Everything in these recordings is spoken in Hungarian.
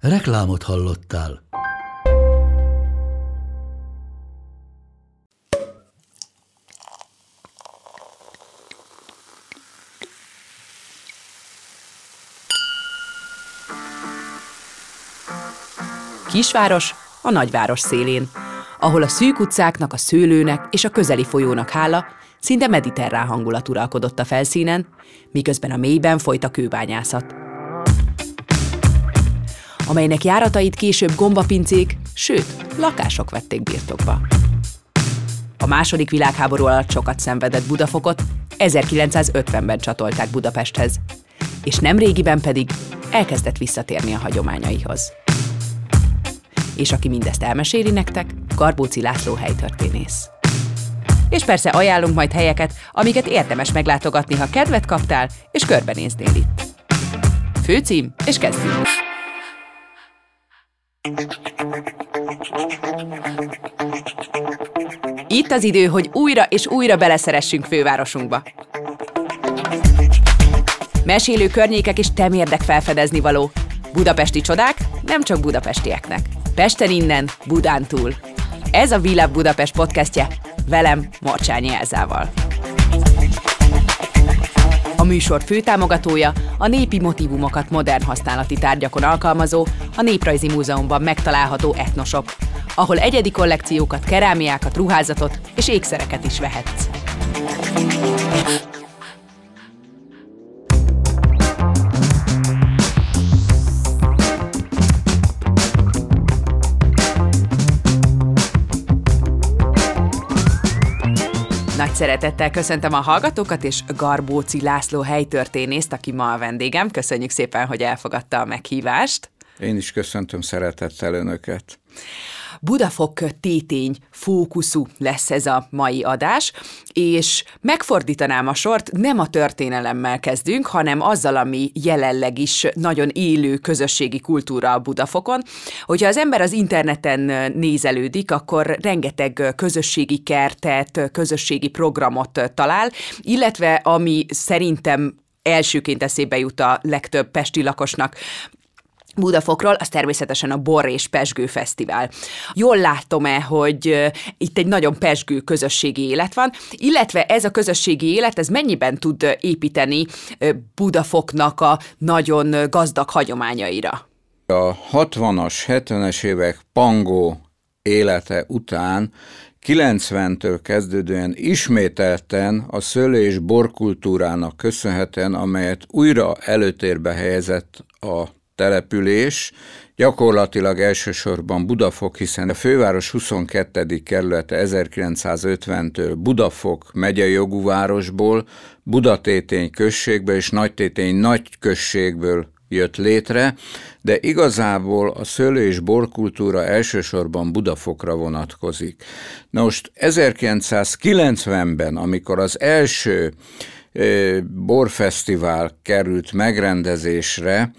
Reklámot hallottál. Kisváros a nagyváros szélén, ahol a szűk utcáknak, a szőlőnek és a közeli folyónak hála szinte mediterrán hangulat uralkodott a felszínen, miközben a mélyben folyt a kőbányászat amelynek járatait később gombapincék, sőt, lakások vették birtokba. A második világháború alatt sokat szenvedett Budafokot, 1950-ben csatolták Budapesthez, és nem régiben pedig elkezdett visszatérni a hagyományaihoz. És aki mindezt elmeséli nektek, Garbóci László helytörténész. És persze ajánlunk majd helyeket, amiket érdemes meglátogatni, ha kedvet kaptál, és körbenéznél itt. Főcím, és kezdjük! Itt az idő, hogy újra és újra beleszeressünk fővárosunkba. Mesélő környékek és temérdek felfedezni való. Budapesti csodák nem csak budapestieknek. Pesten innen, Budán túl. Ez a Villa Budapest podcastje, velem Morcsányi Elzával. Műsor főtámogatója a népi motivumokat modern használati tárgyakon alkalmazó, a Néprajzi Múzeumban megtalálható etnosok, ahol egyedi kollekciókat, kerámiákat, ruházatot és ékszereket is vehetsz. Szeretettel köszöntöm a hallgatókat, és Garbóci László helytörténészt, aki ma a vendégem. Köszönjük szépen, hogy elfogadta a meghívást. Én is köszöntöm szeretettel önöket. Budafok tétény fókuszú lesz ez a mai adás, és megfordítanám a sort, nem a történelemmel kezdünk, hanem azzal, ami jelenleg is nagyon élő közösségi kultúra a Budafokon. Hogyha az ember az interneten nézelődik, akkor rengeteg közösségi kertet, közösségi programot talál, illetve ami szerintem elsőként eszébe jut a legtöbb pesti lakosnak, Budafokról, az természetesen a Bor és Pesgő Fesztivál. Jól látom-e, hogy itt egy nagyon pesgő közösségi élet van, illetve ez a közösségi élet, ez mennyiben tud építeni Budafoknak a nagyon gazdag hagyományaira? A 60-as, 70-es évek pangó élete után 90-től kezdődően ismételten a szőlő és borkultúrának köszönhetően, amelyet újra előtérbe helyezett a település, gyakorlatilag elsősorban Budafok, hiszen a főváros 22. kerülete 1950-től Budafok megyei jogú városból, Budatétény községből és Nagytétény nagy községből jött létre, de igazából a szőlő és borkultúra elsősorban Budafokra vonatkozik. Na most 1990-ben, amikor az első borfesztivál került megrendezésre,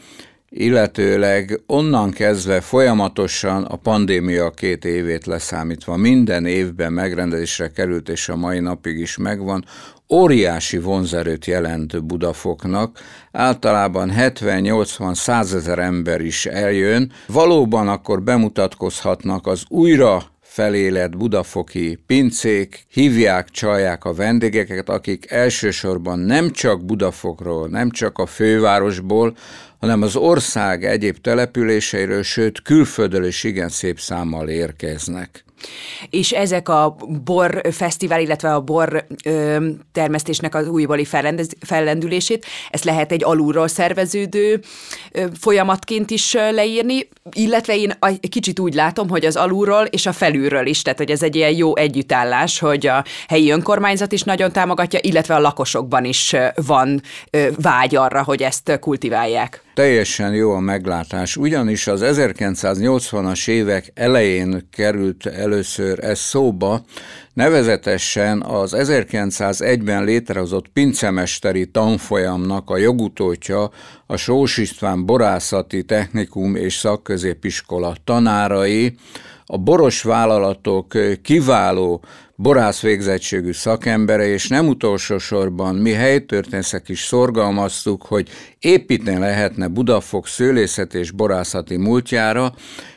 illetőleg onnan kezdve folyamatosan a pandémia két évét leszámítva minden évben megrendezésre került, és a mai napig is megvan, óriási vonzerőt jelent Budafoknak, általában 70-80-100 ezer ember is eljön, valóban akkor bemutatkozhatnak az újra felélet budafoki pincék, hívják, csalják a vendégeket, akik elsősorban nem csak Budafokról, nem csak a fővárosból, hanem az ország egyéb településeiről, sőt külföldről is igen szép számmal érkeznek. És ezek a bor fesztivál, illetve a bor ö, termesztésnek az újbóli fellendülését, ezt lehet egy alulról szerveződő ö, folyamatként is leírni, illetve én egy kicsit úgy látom, hogy az alulról és a felülről is, tehát hogy ez egy ilyen jó együttállás, hogy a helyi önkormányzat is nagyon támogatja, illetve a lakosokban is van vágy arra, hogy ezt kultiválják. Teljesen jó a meglátás, ugyanis az 1980-as évek elején került először ez szóba, nevezetesen az 1901-ben létrehozott pincemesteri tanfolyamnak a jogutótja a Sós István Borászati Technikum és Szakközépiskola tanárai, a boros vállalatok kiváló borász végzettségű szakembere, és nem utolsó sorban mi helytörténszek is szorgalmaztuk, hogy építeni lehetne Budafok szőlészet és borászati múltjára,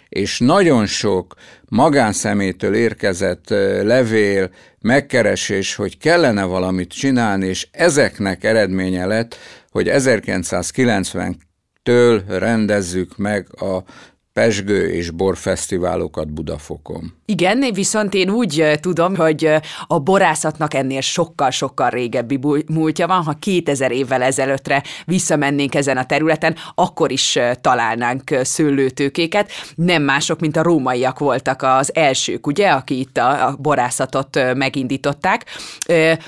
és nagyon sok magánszemétől érkezett levél, megkeresés, hogy kellene valamit csinálni, és ezeknek eredménye lett, hogy 1990-től rendezzük meg a pesgő és borfesztiválokat Budafokon. Igen, viszont én úgy tudom, hogy a borászatnak ennél sokkal-sokkal régebbi múltja van. Ha 2000 évvel ezelőttre visszamennénk ezen a területen, akkor is találnánk szőlőtőkéket. Nem mások, mint a rómaiak voltak az elsők, ugye, akik itt a borászatot megindították.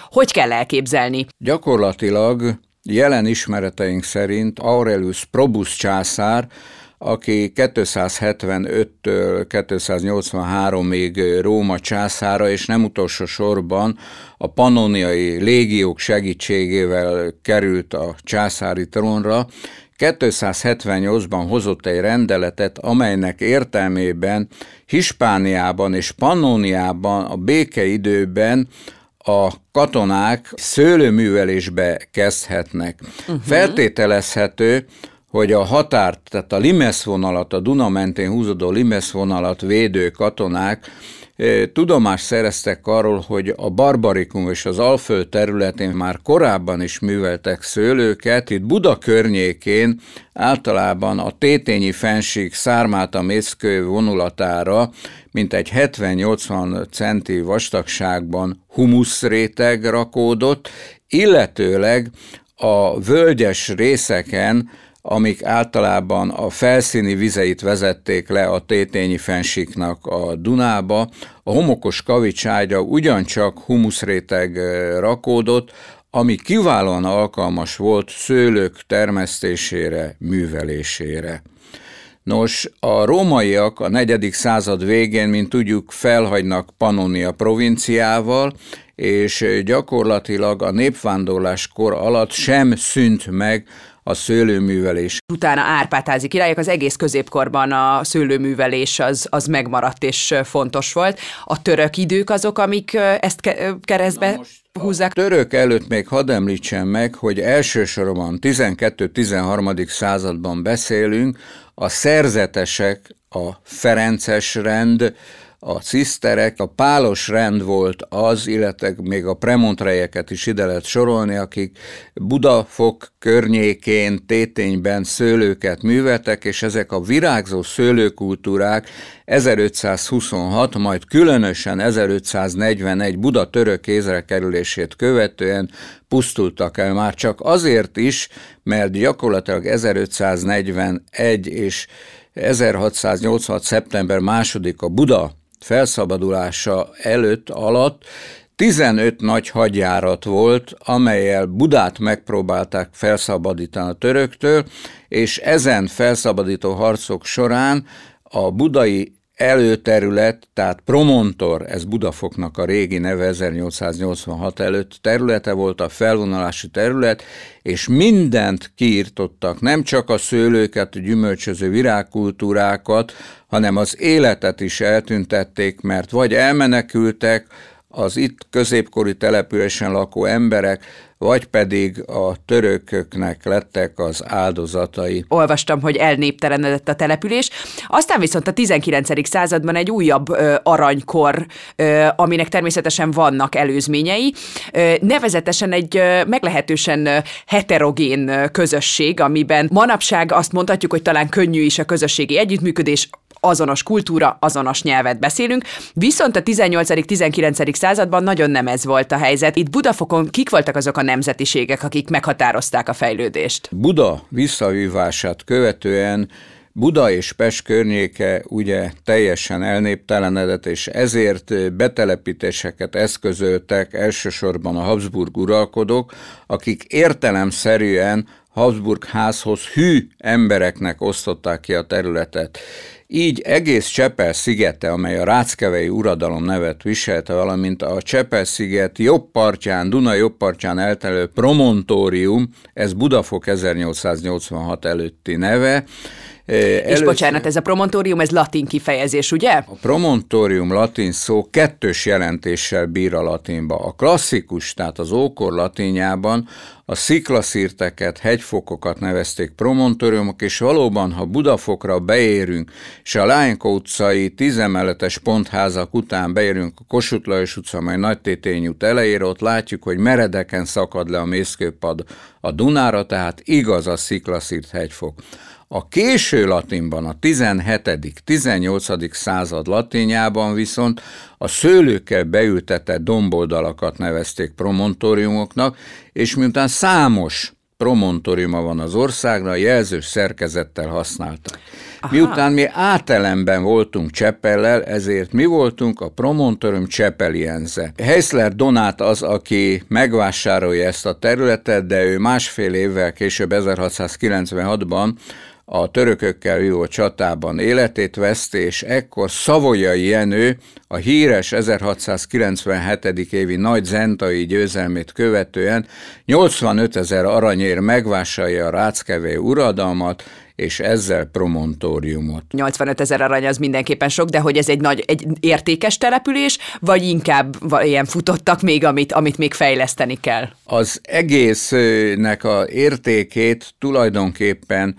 Hogy kell elképzelni? Gyakorlatilag jelen ismereteink szerint Aurelius Probus császár aki 275-től 283-ig Róma császára, és nem utolsó sorban a panoniai légiók segítségével került a császári trónra, 278-ban hozott egy rendeletet, amelynek értelmében Hispániában és Pannoniában a békeidőben a katonák szőlőművelésbe kezdhetnek. Uh-huh. Feltételezhető, hogy a határt, tehát a Limes vonalat, a Duna mentén húzódó Limes vonalat védő katonák eh, tudomást szereztek arról, hogy a Barbarikum és az Alföld területén már korábban is műveltek szőlőket, itt Buda környékén általában a tétényi fenség szármáta mészkő vonulatára mint egy 70-80 centi vastagságban humuszréteg rakódott, illetőleg a völgyes részeken amik általában a felszíni vizeit vezették le a tétényi fensíknak a Dunába. A homokos kavicságya ugyancsak humuszréteg rakódott, ami kiválóan alkalmas volt szőlők termesztésére, művelésére. Nos, a rómaiak a negyedik század végén, mint tudjuk, felhagynak Pannonia provinciával, és gyakorlatilag a népvándorlás kor alatt sem szűnt meg a szőlőművelés. Utána Árpátázi királyok az egész középkorban a szőlőművelés az, az megmaradt és fontos volt. A török idők azok, amik ezt keresztbe húzzák. A török előtt még hadd említsem meg, hogy elsősorban 12-13. században beszélünk, a szerzetesek, a Ferences rend, a ciszterek, a pálos rend volt az, illetve még a premontrejeket is ide lehet sorolni, akik Budafok környékén, tétényben szőlőket műveltek, és ezek a virágzó szőlőkultúrák 1526, majd különösen 1541 Buda török kézre kerülését követően pusztultak el már csak azért is, mert gyakorlatilag 1541 és 1686. szeptember második a Buda felszabadulása előtt, alatt 15 nagy hadjárat volt, amelyel Budát megpróbálták felszabadítani a töröktől, és ezen felszabadító harcok során a budai előterület, tehát Promontor, ez Budafoknak a régi neve 1886 előtt területe volt a felvonulási terület, és mindent kiirtottak, nem csak a szőlőket, a gyümölcsöző virágkultúrákat, hanem az életet is eltüntették, mert vagy elmenekültek, az itt középkori településen lakó emberek, vagy pedig a törököknek lettek az áldozatai. Olvastam, hogy elnéptelenedett a település. Aztán viszont a 19. században egy újabb ö, aranykor, ö, aminek természetesen vannak előzményei, ö, nevezetesen egy ö, meglehetősen heterogén közösség, amiben manapság azt mondhatjuk, hogy talán könnyű is a közösségi együttműködés, azonos kultúra, azonos nyelvet beszélünk, viszont a 18.-19. században nagyon nem ez volt a helyzet. Itt Budafokon kik voltak azok a nemzetiségek, akik meghatározták a fejlődést? Buda visszavívását követően Buda és Pest környéke ugye teljesen elnéptelenedett, és ezért betelepítéseket eszközöltek elsősorban a Habsburg uralkodók, akik értelemszerűen Habsburg házhoz hű embereknek osztották ki a területet. Így egész Csepel szigete, amely a Ráckevei uradalom nevet viselte, valamint a Csepel sziget jobb partján, Duna jobb partján eltelő promontórium, ez Budafok 1886 előtti neve, Először... És bocsánat, ez a promontórium, ez latin kifejezés, ugye? A promontórium latin szó kettős jelentéssel bír a latinba. A klasszikus, tehát az ókor latinjában a sziklaszírteket, hegyfokokat nevezték promontóriumok, és valóban, ha Budafokra beérünk, és a Lányka utcai tízemeletes pontházak után beérünk a Kossuth Lajos utca, majd Nagy Tétény út elejére, ott látjuk, hogy meredeken szakad le a mészkőpad a Dunára, tehát igaz a sziklaszírt hegyfok. A késő latinban, a 17.-18. század latinjában viszont a szőlőkkel beültetett domboldalakat nevezték promontóriumoknak, és miután számos promontóriuma van az országra, jelzős szerkezettel használták. Aha. Miután mi átelemben voltunk Csepellel, ezért mi voltunk a promontorium Csepelienze. Heisler Donát az, aki megvásárolja ezt a területet, de ő másfél évvel később, 1696-ban a törökökkel vívó csatában életét veszte, és ekkor Szavolyai Jenő a híres 1697. évi nagy zentai győzelmét követően 85 ezer aranyér megvásárolja a Ráckevé uradalmat, és ezzel promontóriumot. 85 ezer arany az mindenképpen sok, de hogy ez egy nagy, egy értékes település, vagy inkább ilyen futottak még, amit, amit még fejleszteni kell? Az egésznek a értékét tulajdonképpen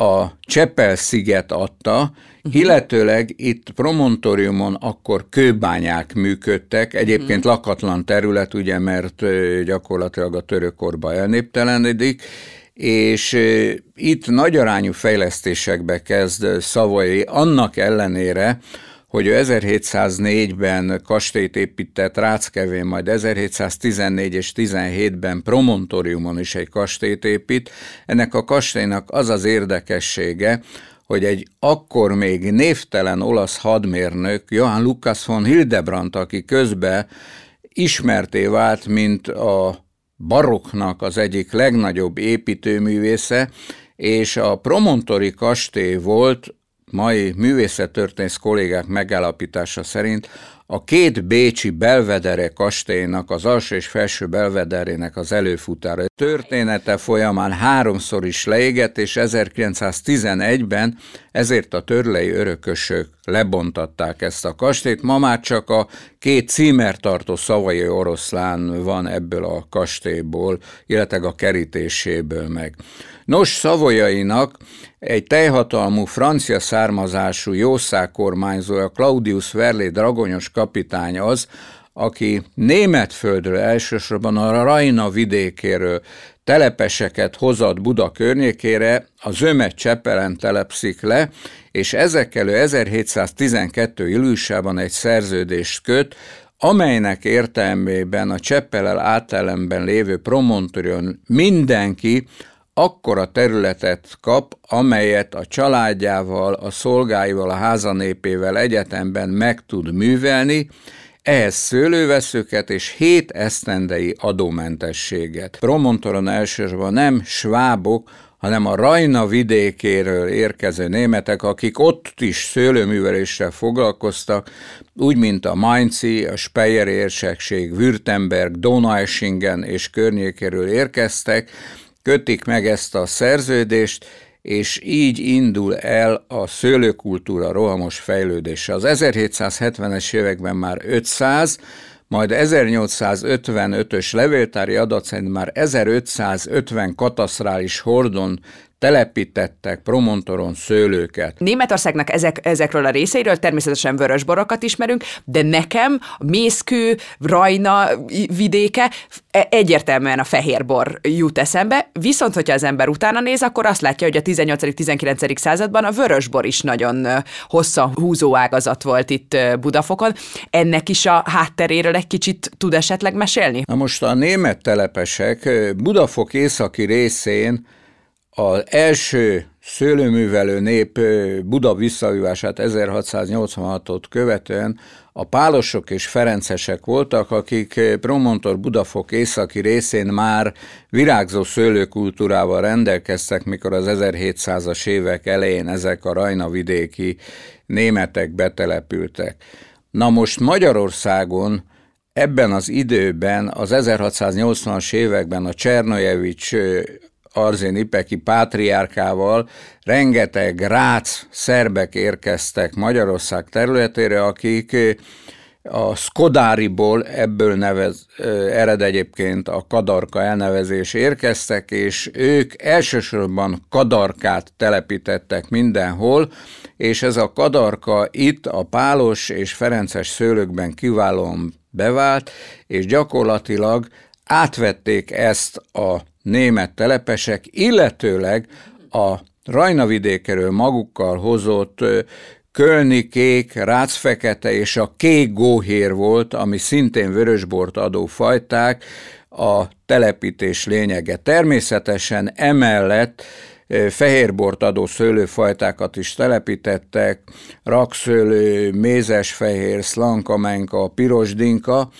a Csepel-sziget adta, uh-huh. illetőleg itt promontoriumon akkor kőbányák működtek, egyébként uh-huh. lakatlan terület, ugye, mert gyakorlatilag a törökkorba elnéptelenedik, és itt nagyarányú fejlesztésekbe kezd Szavai, annak ellenére, hogy ő 1704-ben kastélyt épített Ráckevén, majd 1714 és 17-ben Promontoriumon is egy kastélyt épít. Ennek a kastélynak az az érdekessége, hogy egy akkor még névtelen olasz hadmérnök, Johann Lukas von Hildebrandt, aki közben ismerté vált, mint a baroknak az egyik legnagyobb építőművésze, és a Promontori kastély volt mai művészettörténész kollégák megállapítása szerint a két bécsi belvedere kastélynak, az alsó és felső belvederének az előfutára. Története folyamán háromszor is leégett, és 1911-ben ezért a törlei örökösök lebontatták ezt a kastélyt. Ma már csak a két címertartó szavai oroszlán van ebből a kastélyból, illetve a kerítéséből meg. Nos, szavolyainak egy teljhatalmú francia származású jószág kormányzója Claudius Verlé dragonyos kapitány az, aki német földről, elsősorban a Rajna vidékéről telepeseket hozott Buda környékére, a Zömet Csepelen telepszik le, és ezekkel ő 1712. júliusában egy szerződést köt, amelynek értelmében a Cseppelel átelemben lévő promontorion mindenki akkora területet kap, amelyet a családjával, a szolgáival, a házanépével egyetemben meg tud művelni, ehhez szőlőveszőket és hét esztendei adómentességet. Promontoron elsősorban nem svábok, hanem a Rajna vidékéről érkező németek, akik ott is szőlőműveléssel foglalkoztak, úgy, mint a Mainzi, a Speyer érsekség, Württemberg, Donaueschingen és környékéről érkeztek, kötik meg ezt a szerződést, és így indul el a szőlőkultúra rohamos fejlődése. Az 1770-es években már 500, majd 1855-ös levéltári adat szerint már 1550 katasztrális hordon telepítettek Promontoron szőlőket. Németországnak ezek, ezekről a részeiről természetesen vörösborokat ismerünk, de nekem a Mészkő, Rajna vidéke e, egyértelműen a fehérbor jut eszembe, viszont hogyha az ember utána néz, akkor azt látja, hogy a 18.-19. században a vörösbor is nagyon hosszan húzó ágazat volt itt Budafokon. Ennek is a hátteréről egy kicsit tud esetleg mesélni? Na most a német telepesek Budafok északi részén az első szőlőművelő nép Buda visszavívását 1686-ot követően a pálosok és ferencesek voltak, akik Promontor Budafok északi részén már virágzó szőlőkultúrával rendelkeztek, mikor az 1700-as évek elején ezek a rajnavidéki németek betelepültek. Na most Magyarországon ebben az időben, az 1680-as években a Csernojevics Arzén Ipeki pátriárkával rengeteg rác szerbek érkeztek Magyarország területére, akik a Skodáriból, ebből nevez, ered egyébként a kadarka elnevezés érkeztek, és ők elsősorban kadarkát telepítettek mindenhol, és ez a kadarka itt a pálos és ferences szőlőkben kiválóan bevált, és gyakorlatilag átvették ezt a német telepesek, illetőleg a Rajnavidékeről magukkal hozott kölni kék, rácfekete és a kék góhér volt, ami szintén vörösbort adó fajták, a telepítés lényege. Természetesen emellett fehérbort adó szőlőfajtákat is telepítettek, rakszőlő, mézesfehér, szlankamenka, pirosdinka,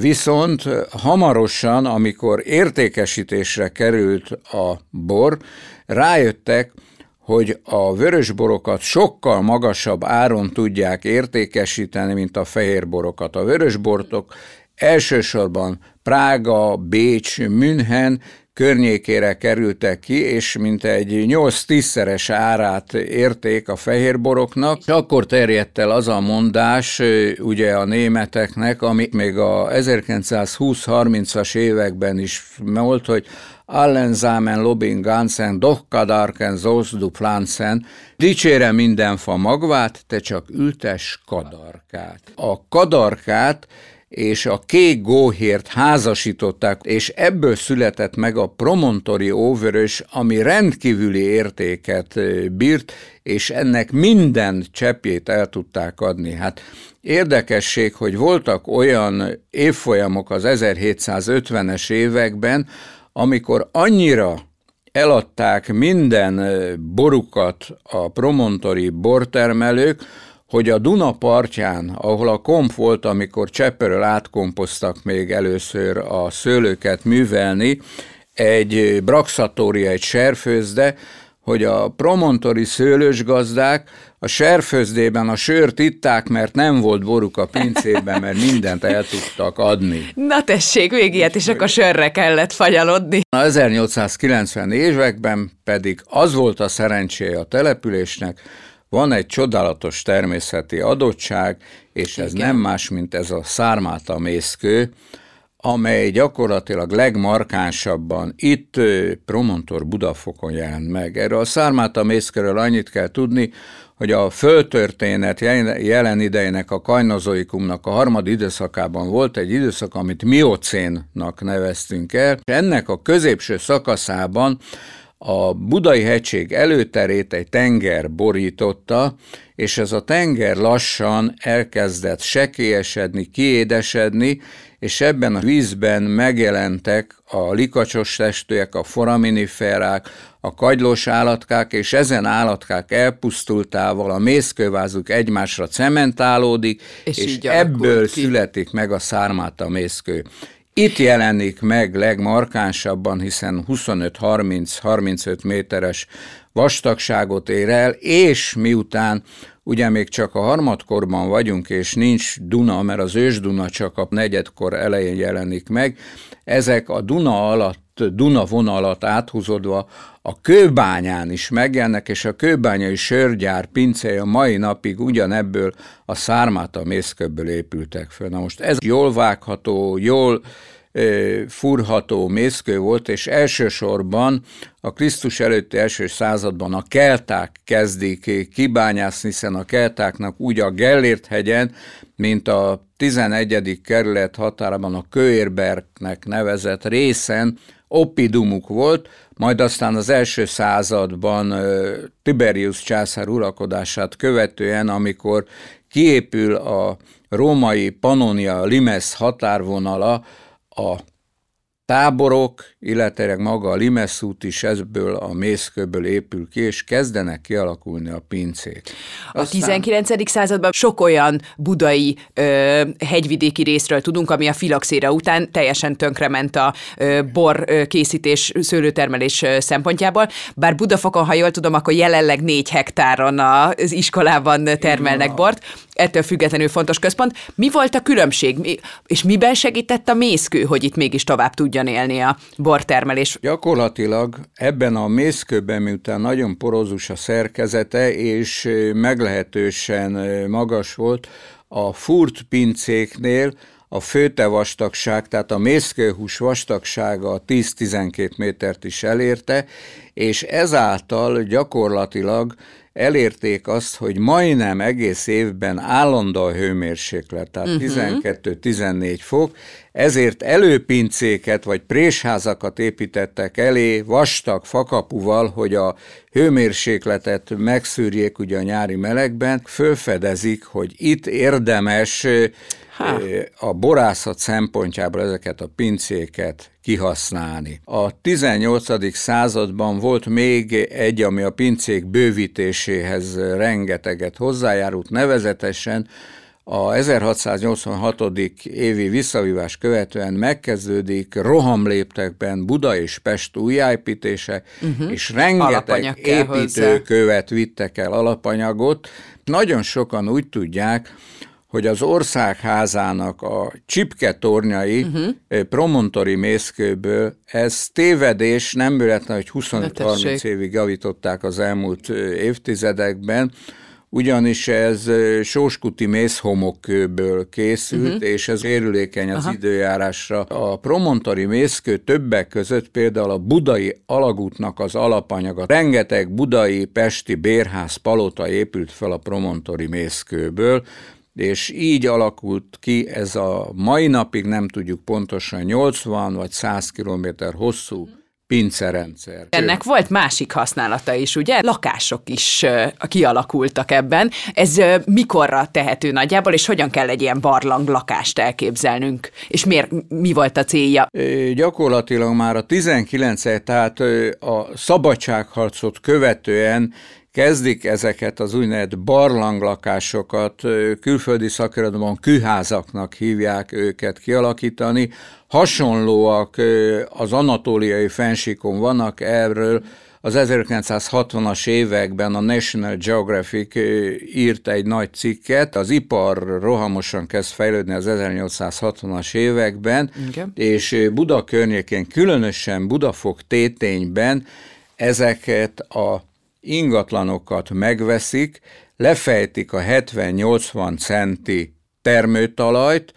Viszont hamarosan, amikor értékesítésre került a bor, rájöttek, hogy a vörösborokat sokkal magasabb áron tudják értékesíteni, mint a fehérborokat. A vörösbortok elsősorban Prága, Bécs, München környékére kerültek ki, és mint egy 8-10-szeres árát érték a fehérboroknak. És akkor terjedt el az a mondás ugye a németeknek, ami még a 1920-30-as években is volt, hogy Allenzamen lobin gansen, doch kadarken zos du pflanzen, dicsére minden fa magvát, te csak ültes kadarkát. A kadarkát és a kék góhért házasították, és ebből született meg a promontori óvörös, ami rendkívüli értéket bírt, és ennek minden cseppjét el tudták adni. Hát érdekesség, hogy voltak olyan évfolyamok az 1750-es években, amikor annyira eladták minden borukat a promontori bortermelők, hogy a Duna partján, ahol a komp volt, amikor Csepperről átkompoztak még először a szőlőket művelni, egy braxatória, egy serfőzde, hogy a promontori szőlős gazdák a serfőzdében a sört itták, mert nem volt boruk a pincében, mert mindent el tudtak adni. Na tessék, végiget, és akkor sörre kellett fagyalodni. A 1890 években pedig az volt a szerencséje a településnek, van egy csodálatos természeti adottság, és ez Igen. nem más, mint ez a szármáta mészkő, amely gyakorlatilag legmarkánsabban itt Promontor Budafokon jelent meg. Erről a szármáta mészkőről annyit kell tudni, hogy a földtörténet jelen idejének a kajnozoikumnak a harmad időszakában volt egy időszak, amit miocénnak neveztünk el, ennek a középső szakaszában a Budai hegység előterét egy tenger borította, és ez a tenger lassan elkezdett sekélyesedni, kiédesedni, és ebben a vízben megjelentek a likacsos testűek, a foraminiferák, a kagylós állatkák, és ezen állatkák elpusztultával a mészkővázuk egymásra cementálódik, és, és ebből születik meg a szármáta mészkő. Itt jelenik meg legmarkánsabban, hiszen 25-30-35 méteres vastagságot ér el, és miután ugye még csak a harmadkorban vagyunk, és nincs Duna, mert az ős Duna csak a negyedkor elején jelenik meg, ezek a Duna alatt Duna vonalat áthúzódva a kőbányán is megjelennek, és a kőbányai sörgyár pincéje a mai napig ugyanebből a szármáta mészköbből épültek föl. Na most ez jól vágható, jól furható mészkő volt, és elsősorban a Krisztus előtti első században a kelták kezdik kibányászni, hiszen a keltáknak úgy a Gellért hegyen, mint a 11. kerület határában a Kőérbergnek nevezett részen oppidumuk volt, majd aztán az első században Tiberius császár uralkodását követően, amikor kiépül a római Pannonia Limes határvonala, a táborok illetve maga a Limeszút is ebből a mészkőből épül ki, és kezdenek kialakulni a pincék. A 19. században sok olyan budai ö, hegyvidéki részről tudunk, ami a filaxéra után teljesen tönkrement a ö, bor készítés, szőlőtermelés szempontjából. Bár Budafokon, ha jól tudom, akkor jelenleg négy hektáron az iskolában termelnek bort, ettől függetlenül fontos központ. Mi volt a különbség, mi, és miben segített a mészkő, hogy itt mégis tovább tudjan élni a bortermelés? Gyakorlatilag ebben a mészkőben, miután nagyon porózus a szerkezete, és meglehetősen magas volt, a furt pincéknél a főte vastagság, tehát a mészkőhús vastagsága 10-12 métert is elérte, és ezáltal gyakorlatilag elérték azt, hogy majdnem egész évben állandó a hőmérséklet, tehát uh-huh. Mhm. 12-14 fok, ezért előpincéket vagy présházakat építettek elé vastag fakapuval, hogy a hőmérsékletet megszűrjék ugye a nyári melegben, fölfedezik, hogy itt érdemes Há. a borászat szempontjából ezeket a pincéket kihasználni. A 18. században volt még egy, ami a pincék bővítéséhez rengeteget hozzájárult, nevezetesen a 1686. évi visszavívás követően megkezdődik rohamléptekben Buda és Pest újjáépítése, uh-huh. és rengeteg építőkövet vittek el alapanyagot. Nagyon sokan úgy tudják, hogy az országházának a csipke tornyai uh-huh. promontori mészkőből, ez tévedés, nem véletlen, hogy 25-30 évig javították az elmúlt évtizedekben, ugyanis ez sóskuti mészhomokkőből készült, uh-huh. és ez érülékeny az Aha. időjárásra. A promontori mészkő többek között például a budai alagútnak az alapanyaga. Rengeteg budai, pesti bérház, palota épült fel a promontori mészkőből, és így alakult ki ez a mai napig nem tudjuk pontosan 80 vagy 100 kilométer hosszú pincerendszer. Ennek volt másik használata is, ugye? Lakások is kialakultak ebben. Ez mikorra tehető nagyjából, és hogyan kell egy ilyen barlang lakást elképzelnünk? És miért, mi volt a célja? Gyakorlatilag már a 19 tehát a szabadságharcot követően kezdik ezeket az úgynevezett barlanglakásokat, külföldi szakirodalomban küházaknak hívják őket kialakítani. Hasonlóak az anatóliai fensíkon vannak erről, az 1960-as években a National Geographic írt egy nagy cikket, az ipar rohamosan kezd fejlődni az 1860-as években, Igen. és Buda környékén, különösen Budafok tétényben ezeket a ingatlanokat megveszik, lefejtik a 70-80 centi termőtalajt,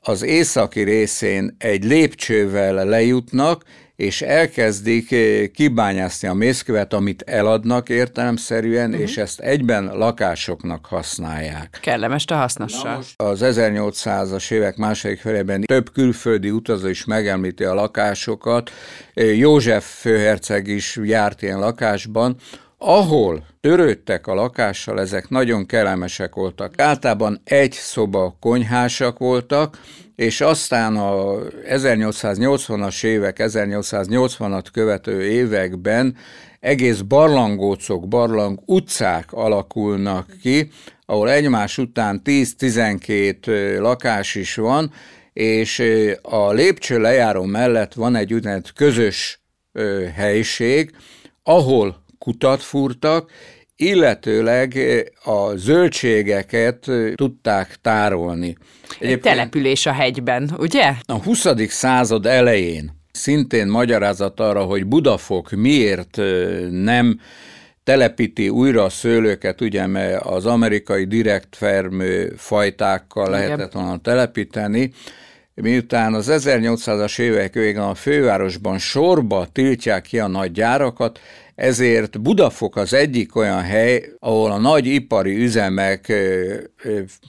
az északi részén egy lépcsővel lejutnak, és elkezdik eh, kibányászni a mészkövet, amit eladnak értelemszerűen, uh-huh. és ezt egyben lakásoknak használják. Kellemes a hasznosság. Az 1800-as évek második felében több külföldi utazó is megemlíti a lakásokat. Eh, József főherceg is járt ilyen lakásban, ahol törődtek a lakással, ezek nagyon kellemesek voltak. Általában egy szoba konyhásak voltak, és aztán a 1880-as évek, 1880-at követő években egész barlangócok, barlang utcák alakulnak ki, ahol egymás után 10-12 lakás is van, és a lépcső lejáró mellett van egy úgynevezett közös helység, ahol kutat fúrtak, illetőleg a zöldségeket tudták tárolni. Egyébként település a hegyben, ugye? A 20. század elején szintén magyarázat arra, hogy Budafok miért nem telepíti újra a szőlőket, ugye, mert az amerikai direkt fermő fajtákkal lehetett volna telepíteni, miután az 1800-as évek végén a fővárosban sorba tiltják ki a nagy gyárakat, ezért Budafok az egyik olyan hely, ahol a nagy ipari üzemek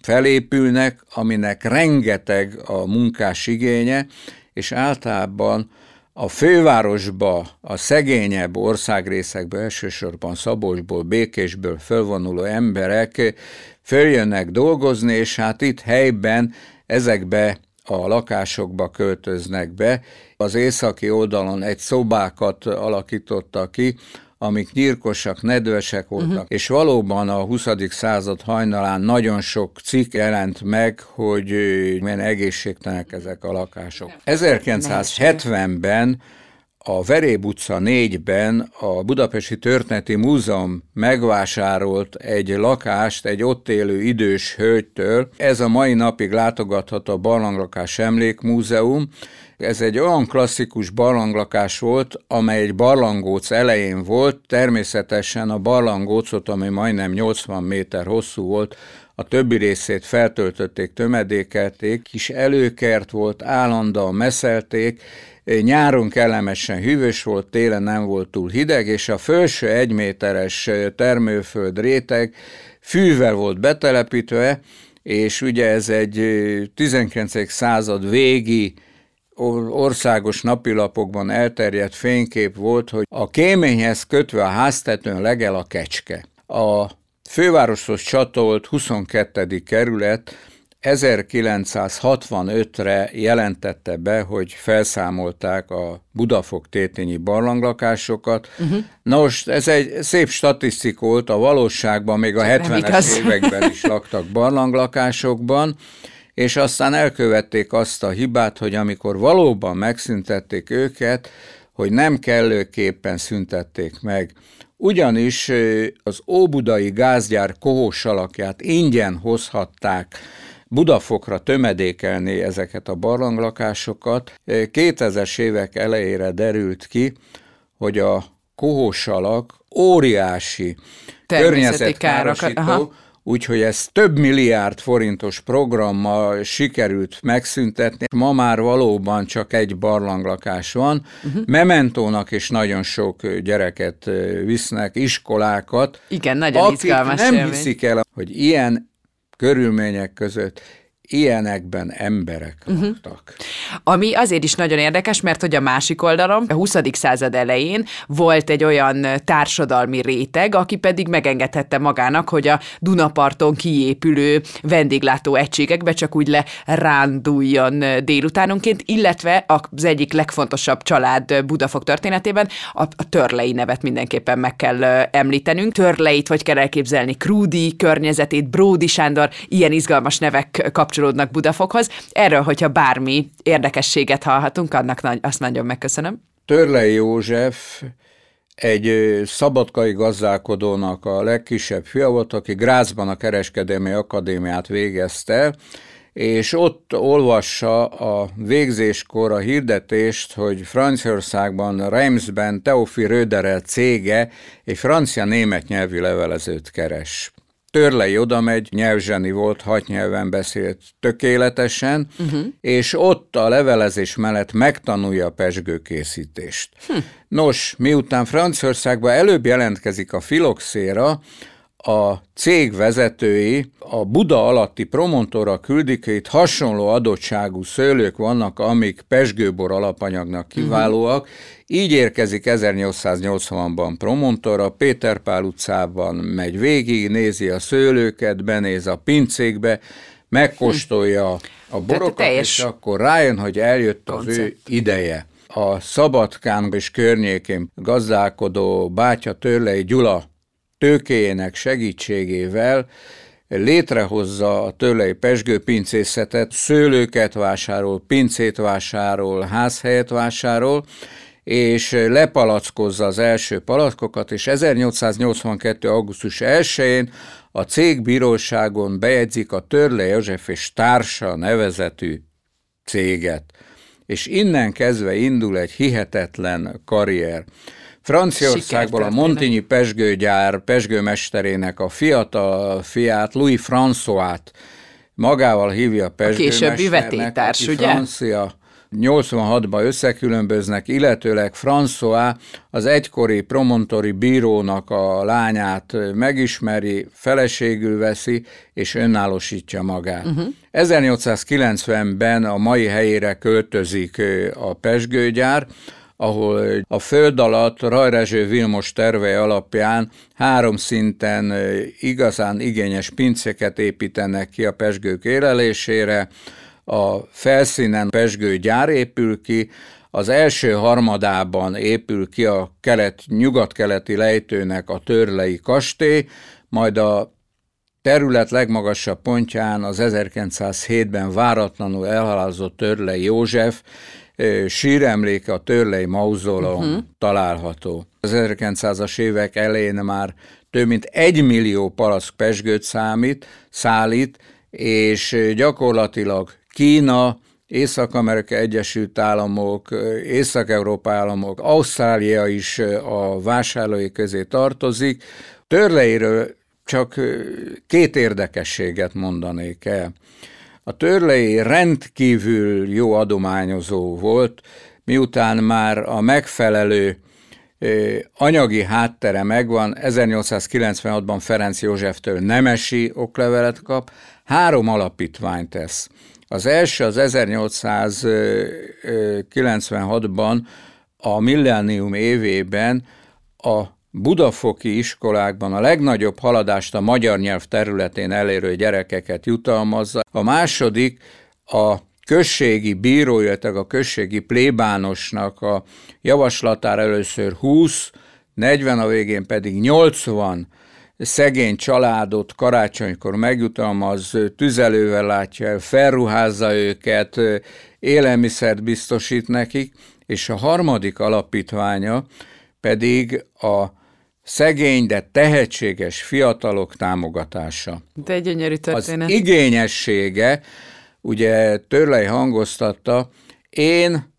felépülnek, aminek rengeteg a munkás igénye, és általában a fővárosba, a szegényebb országrészekbe, elsősorban Szabolcsból, Békésből fölvonuló emberek följönnek dolgozni, és hát itt helyben ezekbe a lakásokba költöznek be. Az északi oldalon egy szobákat alakította ki, amik nyírkosak, nedvesek voltak, uh-huh. és valóban a 20. század hajnalán nagyon sok cikk jelent meg, hogy milyen egészségtelenek ezek a lakások. 1970-ben a Veréb utca 4-ben a Budapesti Történeti Múzeum megvásárolt egy lakást egy ott élő idős hölgytől. Ez a mai napig látogatható a Barlanglakás Emlékmúzeum. Ez egy olyan klasszikus barlanglakás volt, amely egy barlangóc elején volt, természetesen a barlangócot, ami majdnem 80 méter hosszú volt, a többi részét feltöltötték, tömedékelték, kis előkert volt, állandóan meszelték, nyáron kellemesen hűvös volt, télen nem volt túl hideg, és a felső egyméteres termőföld réteg fűvel volt betelepítve, és ugye ez egy 19. század végi országos napilapokban elterjedt fénykép volt, hogy a kéményhez kötve a háztetőn legel a kecske. A fővároshoz csatolt 22. kerület 1965-re jelentette be, hogy felszámolták a Budafok tétényi barlanglakásokat. Uh-huh. Na most ez egy szép statisztik volt, a valóságban még a 70-es években is laktak barlanglakásokban, és aztán elkövették azt a hibát, hogy amikor valóban megszüntették őket, hogy nem kellőképpen szüntették meg. Ugyanis az óbudai gázgyár kohós alakját ingyen hozhatták Budafokra tömedékelni ezeket a barlanglakásokat. 2000-es évek elejére derült ki, hogy a kohósalak óriási környezetkárosító, úgyhogy ez több milliárd forintos programmal sikerült megszüntetni. Ma már valóban csak egy barlanglakás van. Uh-huh. Mementónak is nagyon sok gyereket visznek, iskolákat. Igen, nagyon izgalmas nem élmény. hiszik el, hogy ilyen körülmények között ilyenekben emberek uh-huh. laktak. Ami azért is nagyon érdekes, mert hogy a másik oldalon, a 20. század elején volt egy olyan társadalmi réteg, aki pedig megengedhette magának, hogy a Dunaparton kiépülő vendéglátó egységekbe csak úgy leránduljon délutánonként, illetve az egyik legfontosabb család Budafok történetében a, a Törlei nevet mindenképpen meg kell említenünk. Törleit vagy kell elképzelni, Krúdi környezetét, Bródi Sándor, ilyen izgalmas nevek kapcsolatban kapcsolódnak Budafokhoz. Erről, hogyha bármi érdekességet hallhatunk, annak nagy, azt nagyon megköszönöm. Törlei József egy szabadkai gazdálkodónak a legkisebb fia volt, aki Grácsban a Kereskedelmi Akadémiát végezte, és ott olvassa a végzéskor a hirdetést, hogy Franciaországban, Reimsben Teofi Röderel cége egy francia-német nyelvű levelezőt keres. Törlei oda megy, nyelvzseni volt, hat nyelven beszélt tökéletesen, uh-huh. és ott a levelezés mellett megtanulja a pesgőkészítést. Hm. Nos, miután Franciaországban előbb jelentkezik a filoxéra, a cég vezetői a Buda alatti promontora küldik, itt hasonló adottságú szőlők vannak, amik pesgőbor alapanyagnak kiválóak, uh-huh. Így érkezik 1880-ban Promontora, Péterpál utcában megy végig, nézi a szőlőket, benéz a pincékbe, megkóstolja a borokat, és akkor rájön, hogy eljött koncept. az ő ideje. A Szabadkán és környékén gazdálkodó bátya Törlei Gyula tőkéjének segítségével létrehozza a Törlei pesgőpincészetet, szőlőket vásárol, pincét vásárol, házhelyet vásárol, és lepalackozza az első palackokat, és 1882. augusztus 1-én a cégbíróságon bejegyzik a Törle József és Társa nevezetű céget. És innen kezdve indul egy hihetetlen karrier. Franciaországból a Montigny pesgőgyár pesgőmesterének a fiatal fiát, Louis François-t magával hívja a pesgőmesternek. A későbbi vetétárs, ugye? Francia 86-ban összekülönböznek, illetőleg François az egykori promontori bírónak a lányát megismeri, feleségül veszi, és önállósítja magát. Uh-huh. 1890-ben a mai helyére költözik a Pesgőgyár, ahol a föld alatt Rajrezső Vilmos terve alapján három szinten igazán igényes pincéket építenek ki a pesgők élelésére, a felszínen pesgő gyár épül ki, az első harmadában épül ki a kelet, nyugat-keleti lejtőnek a törlei kastély, majd a terület legmagasabb pontján az 1907-ben váratlanul elhalálozott Törlei József síremléke, a Törlei mauzóleum uh-huh. található. Az 1900-as évek elején már több mint egy millió palack pesgőt számít, szállít, és gyakorlatilag Kína, Észak-Amerika Egyesült Államok, Észak-Európa államok, Ausztrália is a vásárlói közé tartozik. Törleiről csak két érdekességet mondanék el. A törlei rendkívül jó adományozó volt, miután már a megfelelő anyagi háttere megvan, 1896-ban Ferenc Józseftől nemesi oklevelet kap, három alapítványt tesz. Az első az 1896-ban a millennium évében a budafoki iskolákban a legnagyobb haladást a magyar nyelv területén elérő gyerekeket jutalmazza. A második a községi bíró, illetve a községi plébánosnak a javaslatára először 20, 40 a végén pedig 80 szegény családot karácsonykor megjutalmaz, tüzelővel látja el, felruházza őket, élelmiszert biztosít nekik, és a harmadik alapítványa pedig a szegény, de tehetséges fiatalok támogatása. De egy gyönyörű történet. Az igényessége, ugye Törlei hangoztatta, én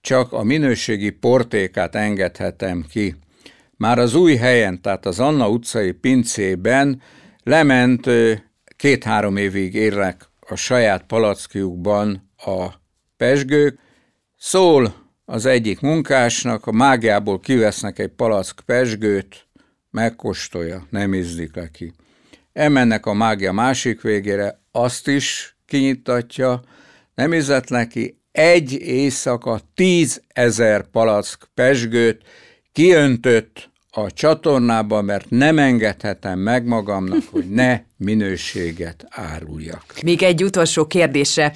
csak a minőségi portékát engedhetem ki. Már az új helyen, tehát az Anna utcai pincében lement két-három évig érnek a saját palackjukban a pesgők, szól az egyik munkásnak, a mágiából kivesznek egy palack pesgőt, megkóstolja, nem ízlik le ki. Emennek a mágia másik végére, azt is kinyitatja, nem ízlet neki, egy éjszaka tízezer palack pesgőt kiöntött a csatornában, mert nem engedhetem meg magamnak, hogy ne minőséget áruljak. Még egy utolsó kérdésre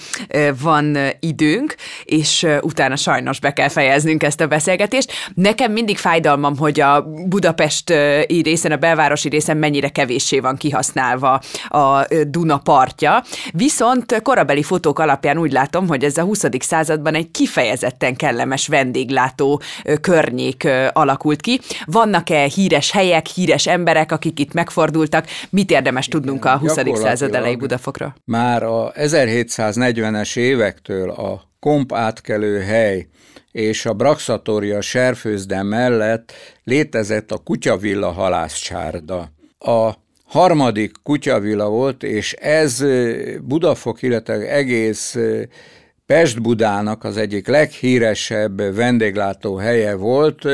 van időnk, és utána sajnos be kell fejeznünk ezt a beszélgetést. Nekem mindig fájdalmam, hogy a Budapest részen, a belvárosi részen mennyire kevéssé van kihasználva a Duna partja. Viszont korabeli fotók alapján úgy látom, hogy ez a 20. században egy kifejezetten kellemes vendéglátó környék alakult ki. Vannak-e híres helyek, híres emberek, akik itt megfordultak? Mit érdemes tudnunk tudunk a 20. század elejé Budafokra? Már a 1740-es évektől a komp átkelő hely és a Braxatória serfőzde mellett létezett a kutyavilla halászcsárda. A harmadik kutyavilla volt, és ez Budafok, illetve egész Pest-Budának az egyik leghíresebb vendéglátó helye volt,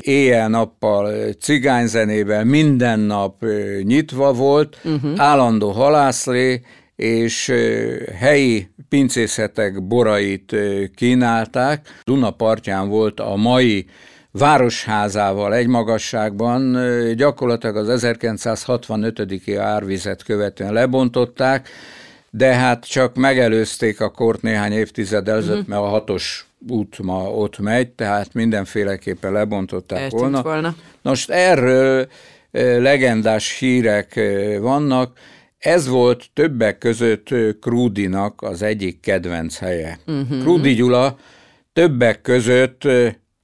éjjel-nappal cigányzenével minden nap nyitva volt, uh-huh. állandó halászlé, és helyi pincészetek borait kínálták. Duna partján volt a mai városházával egy magasságban, gyakorlatilag az 1965. árvizet követően lebontották, de hát csak megelőzték a kort néhány évtized előtt, uh-huh. mert a hatos út ma ott megy, tehát mindenféleképpen lebontották Eltűnt volna. volna. Most erről legendás hírek vannak, ez volt többek között Krúdinak az egyik kedvenc helye. Uh-huh. Krúdi Gyula többek között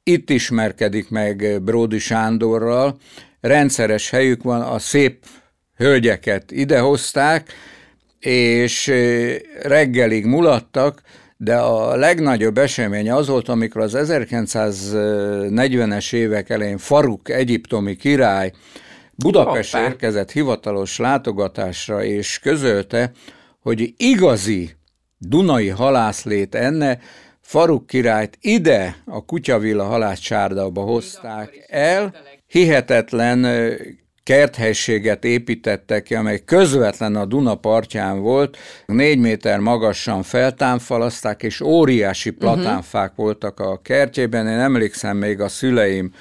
itt ismerkedik meg Bródi Sándorral, rendszeres helyük van, a szép hölgyeket idehozták, és reggelig mulattak, de a legnagyobb esemény az volt, amikor az 1940-es évek elején Faruk egyiptomi király Budapest érkezett hivatalos látogatásra, és közölte, hogy igazi Dunai halászlét enne, Faruk királyt ide a Kutyavilla halászcsárdába hozták el, hihetetlen kerthelységet építettek ki, amely közvetlen a Duna partján volt, négy méter magasan feltámfalazták, és óriási mhm. platánfák uh-huh. voltak a kertjében. Én emlékszem még a szüleim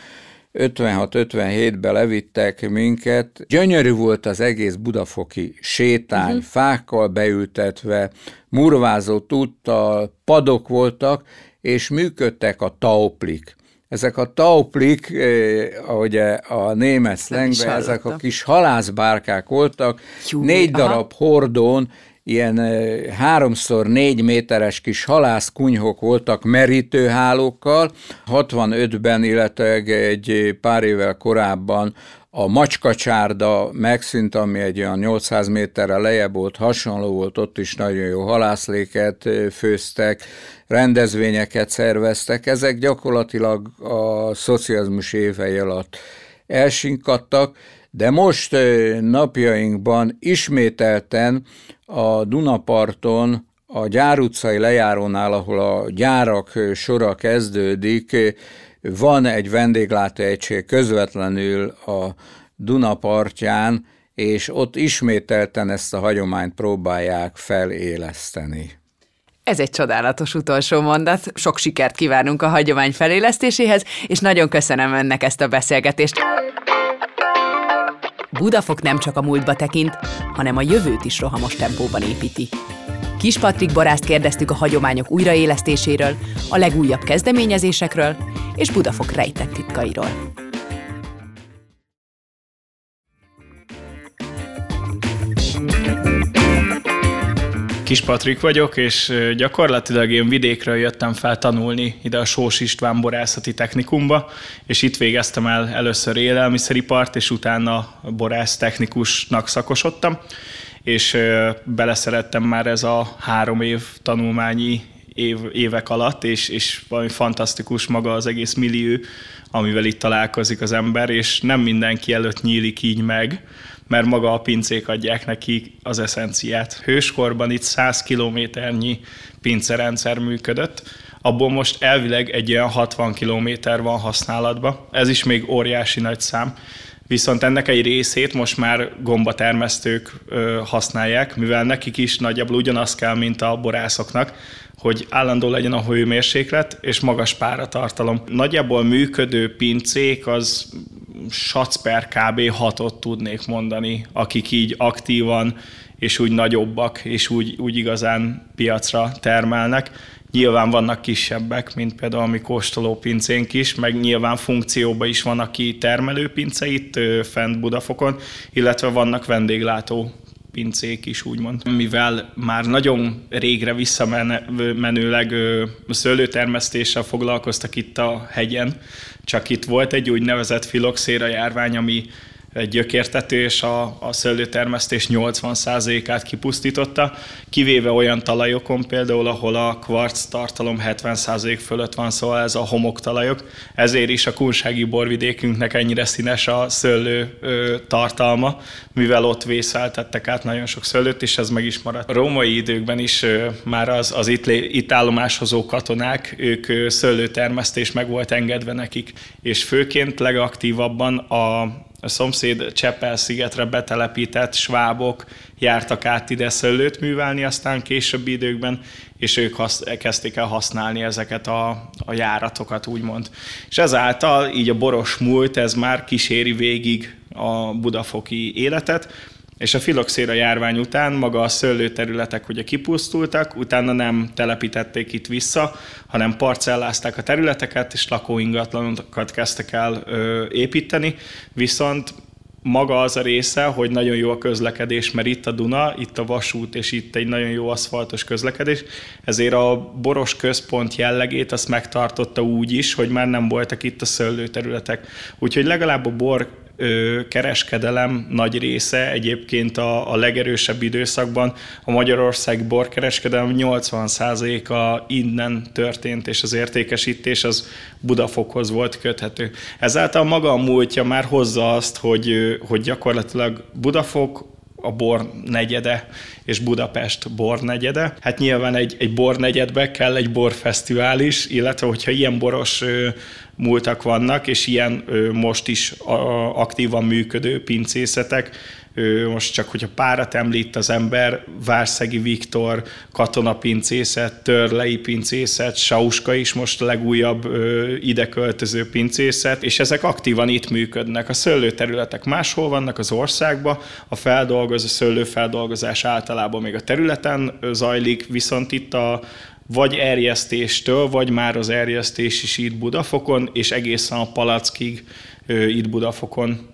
56-57-ben levittek minket. Gyönyörű volt az egész budafoki sétány, uh-huh. fákkal beültetve, murvázott úttal, padok voltak, és működtek a tauplik. Ezek a tauplik, eh, ahogy a német szlengben, ezek a kis halászbárkák voltak, Jú, négy aha. darab hordón, ilyen eh, háromszor négy méteres kis halászkunyhok voltak merítőhálókkal. 65-ben, illetve egy pár évvel korábban a macskacsárda megszűnt, ami egy olyan 800 méterre lejjebb volt, hasonló volt, ott is nagyon jó halászléket főztek, rendezvényeket szerveztek. Ezek gyakorlatilag a szocializmus évei alatt elsinkadtak, de most napjainkban ismételten a Dunaparton a Gyár utcai lejárónál, ahol a gyárak sora kezdődik, van egy vendéglátóegység közvetlenül a Duna partján, és ott ismételten ezt a hagyományt próbálják feléleszteni. Ez egy csodálatos utolsó mondat. Sok sikert kívánunk a hagyomány felélesztéséhez, és nagyon köszönöm önnek ezt a beszélgetést. Budafok nem csak a múltba tekint, hanem a jövőt is rohamos tempóban építi. Kis Patrik Barászt kérdeztük a hagyományok újraélesztéséről, a legújabb kezdeményezésekről és Budafok rejtett titkairól. Kis Patrik vagyok, és gyakorlatilag én vidékről jöttem fel tanulni ide a Sós István borászati technikumba, és itt végeztem el először élelmiszeripart, és utána borász technikusnak szakosodtam, és beleszerettem már ez a három év tanulmányi év, évek alatt, és, és valami fantasztikus maga az egész millió, amivel itt találkozik az ember, és nem mindenki előtt nyílik így meg, mert maga a pincék adják neki az eszenciát. Hőskorban itt 100 kilométernyi pincerendszer működött, abból most elvileg egy olyan 60 kilométer van használatban. Ez is még óriási nagy szám. Viszont ennek egy részét most már gombatermesztők használják, mivel nekik is nagyjából ugyanaz kell, mint a borászoknak, hogy állandó legyen a hőmérséklet és magas páratartalom. Nagyjából működő pincék az sac per kb. 6-ot tudnék mondani, akik így aktívan és úgy nagyobbak, és úgy, úgy igazán piacra termelnek. Nyilván vannak kisebbek, mint például a mi pincénk is, meg nyilván funkcióban is van, aki termelőpince itt fent Budafokon, illetve vannak vendéglátó pincék is, úgymond. Mivel már nagyon régre visszamenőleg szőlőtermesztéssel foglalkoztak itt a hegyen, csak itt volt egy úgynevezett filoxéra járvány, ami egy gyökértető és a, a szőlőtermesztés 80%-át kipusztította, kivéve olyan talajokon például, ahol a kvarc tartalom 70% fölött van, szóval ez a homoktalajok. Ezért is a kunsági borvidékünknek ennyire színes a szőlő ö, tartalma, mivel ott vészeltettek át nagyon sok szőlőt, és ez meg is maradt. A római időkben is ö, már az, az itt, itt állomáshozó katonák, ők ö, szőlőtermesztés meg volt engedve nekik, és főként legaktívabban a a szomszéd Cseppel-szigetre betelepített svábok jártak át ide szőlőt művelni aztán későbbi időkben, és ők hasz, kezdték el használni ezeket a, a járatokat, úgymond. És ezáltal így a boros múlt, ez már kíséri végig a budafoki életet, és a filoxéra járvány után maga a szőlőterületek ugye kipusztultak, utána nem telepítették itt vissza, hanem parcellázták a területeket, és lakóingatlanokat kezdtek el ö, építeni, viszont maga az a része, hogy nagyon jó a közlekedés, mert itt a Duna, itt a vasút, és itt egy nagyon jó aszfaltos közlekedés, ezért a boros központ jellegét azt megtartotta úgy is, hogy már nem voltak itt a szőlőterületek. Úgyhogy legalább a bor kereskedelem nagy része egyébként a, a legerősebb időszakban a Magyarország borkereskedelem 80%-a innen történt, és az értékesítés az Budafokhoz volt köthető. Ezáltal maga a múltja már hozza azt, hogy, hogy gyakorlatilag Budafok a bor negyede, és Budapest bor negyede. Hát nyilván egy, egy bor negyedbe kell egy borfesztivál is, illetve hogyha ilyen boros múltak vannak, és ilyen most is aktívan működő pincészetek, most csak, hogyha párat említ az ember, Várszegi Viktor, katonapincészet, Törlei pincészet, Sauska is most a legújabb ide költöző pincészet, és ezek aktívan itt működnek. A szőlőterületek máshol vannak az országban, a feldolgozó szőlőfeldolgozás általában még a területen zajlik, viszont itt a vagy erjesztéstől, vagy már az erjesztés is itt Budafokon, és egészen a palackig itt Budafokon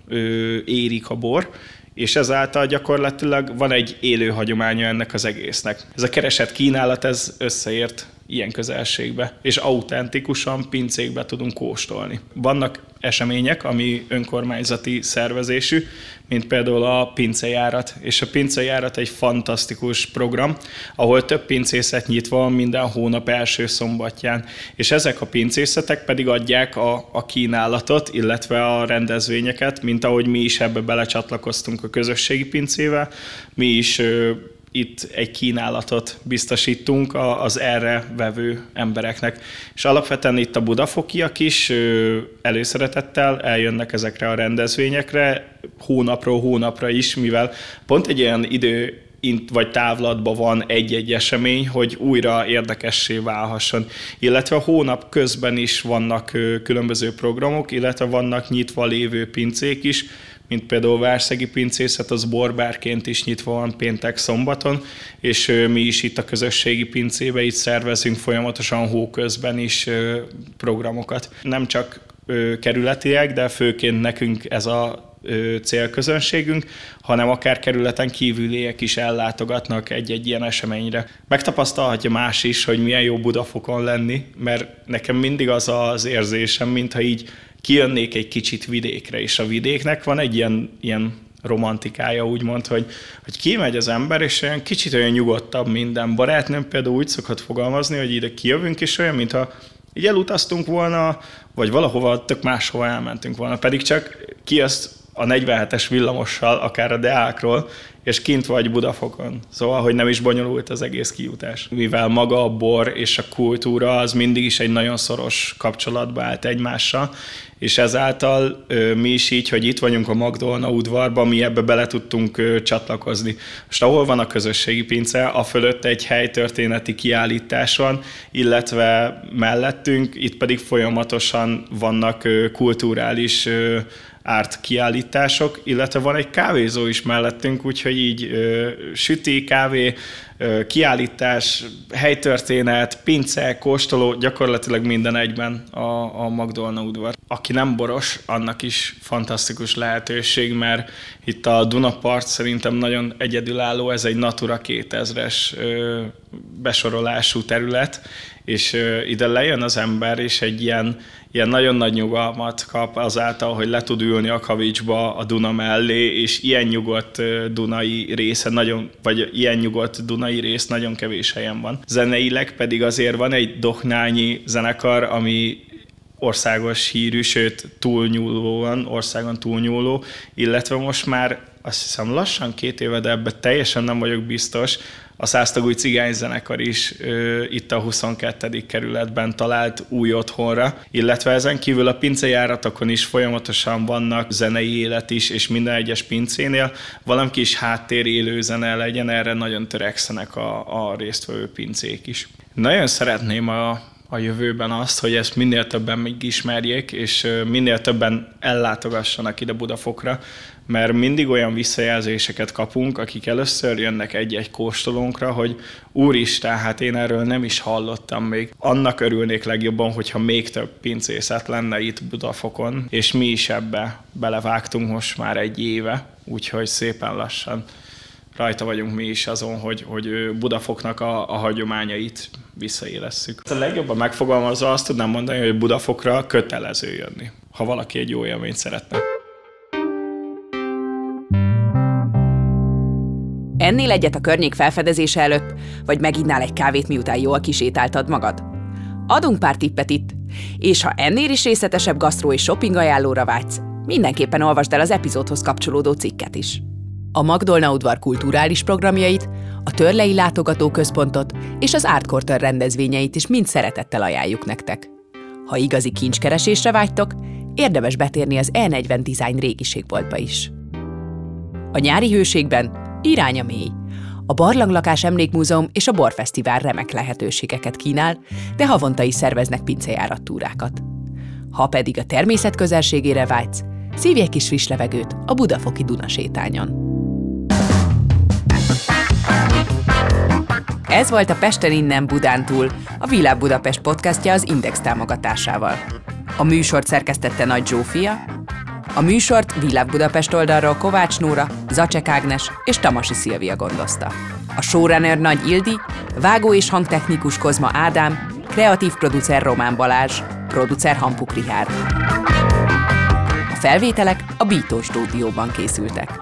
érik a bor, és ezáltal gyakorlatilag van egy élő hagyománya ennek az egésznek. Ez a keresett kínálat, ez összeért ilyen közelségbe, és autentikusan pincékbe tudunk kóstolni. Vannak események, ami önkormányzati szervezésű, mint például a pincejárat, és a pincejárat egy fantasztikus program, ahol több pincészet nyitva van minden hónap első szombatján, és ezek a pincészetek pedig adják a, a kínálatot, illetve a rendezvényeket, mint ahogy mi is ebbe belecsatlakoztunk a közösségi pincével, mi is itt egy kínálatot biztosítunk az erre vevő embereknek. És alapvetően itt a budafokiak is előszeretettel eljönnek ezekre a rendezvényekre, hónapról hónapra is, mivel pont egy olyan idő vagy távlatban van egy-egy esemény, hogy újra érdekessé válhasson. Illetve a hónap közben is vannak különböző programok, illetve vannak nyitva lévő pincék is, mint például Várszegi pincészet, az borbárként is nyitva van péntek-szombaton, és mi is itt a közösségi pincébe itt szervezünk folyamatosan hóközben is programokat. Nem csak kerületiek, de főként nekünk ez a célközönségünk, hanem akár kerületen kívüliek is ellátogatnak egy-egy ilyen eseményre. Megtapasztalhatja más is, hogy milyen jó Budafokon lenni, mert nekem mindig az az érzésem, mintha így kijönnék egy kicsit vidékre, és a vidéknek van egy ilyen, ilyen romantikája, úgymond, hogy, hogy kimegy az ember, és olyan kicsit olyan nyugodtabb minden. Barátnőm például úgy szokott fogalmazni, hogy ide kijövünk, és olyan, mintha így elutaztunk volna, vagy valahova tök máshova elmentünk volna, pedig csak kijössz a 47-es villamossal, akár a Deákról, és kint vagy Budafokon. Szóval, hogy nem is bonyolult az egész kijutás. Mivel maga a bor és a kultúra az mindig is egy nagyon szoros kapcsolatba állt egymással, és ezáltal mi is így, hogy itt vagyunk a Magdolna udvarban, mi ebbe bele tudtunk csatlakozni. Most ahol van a közösségi pince, a fölött egy helytörténeti kiállítás van, illetve mellettünk itt pedig folyamatosan vannak kulturális árt kiállítások, illetve van egy kávézó is mellettünk, úgyhogy így ö, süti, kávé, ö, kiállítás, helytörténet, pince, kóstoló, gyakorlatilag minden egyben a, a Magdolna udvar. Aki nem boros, annak is fantasztikus lehetőség, mert itt a Dunapart szerintem nagyon egyedülálló, ez egy Natura 2000-es ö, besorolású terület, és ide lejön az ember, és egy ilyen ilyen nagyon nagy nyugalmat kap azáltal, hogy le tud ülni a kavicsba a Duna mellé, és ilyen nyugodt Dunai része nagyon, vagy ilyen nyugodt Dunai rész nagyon kevés helyen van. Zeneileg pedig azért van egy dohnányi zenekar, ami országos hírű, sőt túlnyúlóan, országon túlnyúló, illetve most már azt hiszem lassan két éve, de ebben teljesen nem vagyok biztos, a Száztagúj cigányzenekar is ö, itt a 22. kerületben talált új otthonra, illetve ezen kívül a pincejáratokon is folyamatosan vannak zenei élet is, és minden egyes pincénél valami kis háttér élő zene legyen, erre nagyon törekszenek a, a résztvevő pincék is. Nagyon szeretném a a jövőben azt, hogy ezt minél többen még ismerjék, és minél többen ellátogassanak ide Budafokra, mert mindig olyan visszajelzéseket kapunk, akik először jönnek egy-egy kóstolónkra, hogy úristen, hát én erről nem is hallottam még. Annak örülnék legjobban, hogyha még több pincészet lenne itt Budafokon, és mi is ebbe belevágtunk most már egy éve, úgyhogy szépen lassan rajta vagyunk mi is azon, hogy, hogy Budafoknak a, a hagyományait visszaélesszük. A legjobban megfogalmazva azt tudnám mondani, hogy Budafokra kötelező jönni, ha valaki egy jó élményt szeretne. Ennél egyet a környék felfedezése előtt, vagy meginnál egy kávét, miután jól kisétáltad magad? Adunk pár tippet itt, és ha ennél is részletesebb gasztró és shopping ajánlóra vágysz, mindenképpen olvasd el az epizódhoz kapcsolódó cikket is. A Magdolna udvar kulturális programjait, a Törlei Látogatóközpontot és az Art Quarter rendezvényeit is mind szeretettel ajánljuk nektek. Ha igazi kincskeresésre vágytok, érdemes betérni az E40 Design régiségboltba is. A nyári hőségben irány a mély. A Barlanglakás Emlékmúzeum és a Borfesztivál remek lehetőségeket kínál, de havonta is szerveznek pincejárat túrákat. Ha pedig a természet közelségére vágysz, szívj egy kis friss levegőt a Budafoki Dunasétányon. Ez volt a Pesten innen Budán túl, a Világ Budapest podcastja az Index támogatásával. A műsort szerkesztette Nagy Zsófia, a műsort Világ Budapest oldalról Kovács Nóra, Zacsek Ágnes és Tamasi Szilvia gondozta. A showrunner Nagy Ildi, vágó és hangtechnikus Kozma Ádám, kreatív producer Román Balázs, producer Hampuk Rihárd. A felvételek a Bító stúdióban készültek.